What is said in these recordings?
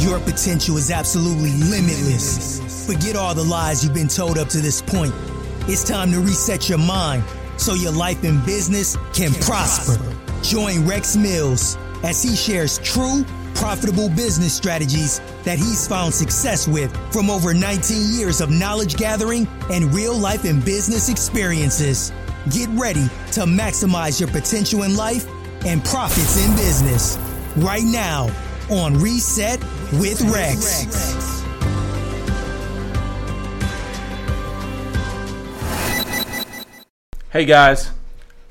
Your potential is absolutely limitless. Forget all the lies you've been told up to this point. It's time to reset your mind so your life and business can prosper. Join Rex Mills as he shares true, profitable business strategies that he's found success with from over 19 years of knowledge gathering and real life and business experiences. Get ready to maximize your potential in life and profits in business right now on Reset with Rex. Hey guys,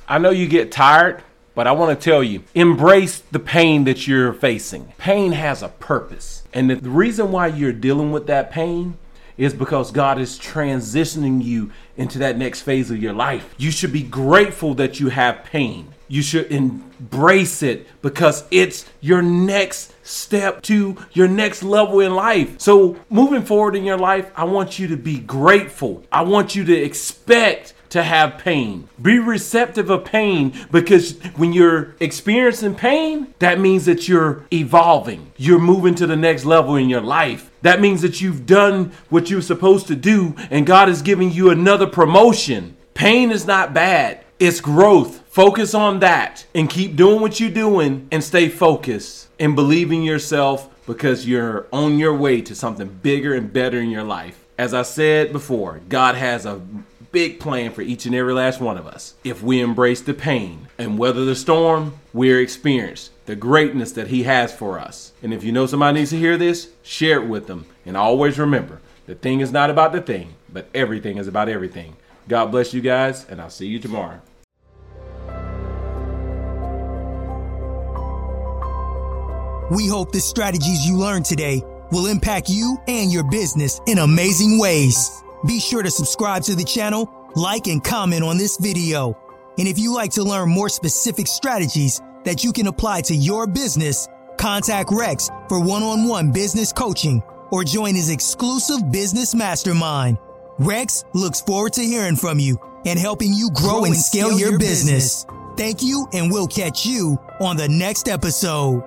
I know you get tired, but I want to tell you embrace the pain that you're facing. Pain has a purpose. And the reason why you're dealing with that pain is because God is transitioning you into that next phase of your life. You should be grateful that you have pain. You should embrace it because it's your next step to your next level in life. So, moving forward in your life, I want you to be grateful. I want you to expect to have pain. Be receptive of pain because when you're experiencing pain, that means that you're evolving. You're moving to the next level in your life. That means that you've done what you're supposed to do and God is giving you another promotion. Pain is not bad, it's growth. Focus on that and keep doing what you're doing and stay focused and believe in yourself because you're on your way to something bigger and better in your life. As I said before, God has a big plan for each and every last one of us. If we embrace the pain and weather the storm, we're experienced the greatness that He has for us. And if you know somebody needs to hear this, share it with them. And always remember, the thing is not about the thing, but everything is about everything. God bless you guys, and I'll see you tomorrow. We hope the strategies you learned today will impact you and your business in amazing ways. Be sure to subscribe to the channel, like and comment on this video. And if you like to learn more specific strategies that you can apply to your business, contact Rex for one-on-one business coaching or join his exclusive business mastermind. Rex looks forward to hearing from you and helping you grow, grow and, scale, scale your, your business. business. Thank you and we'll catch you on the next episode.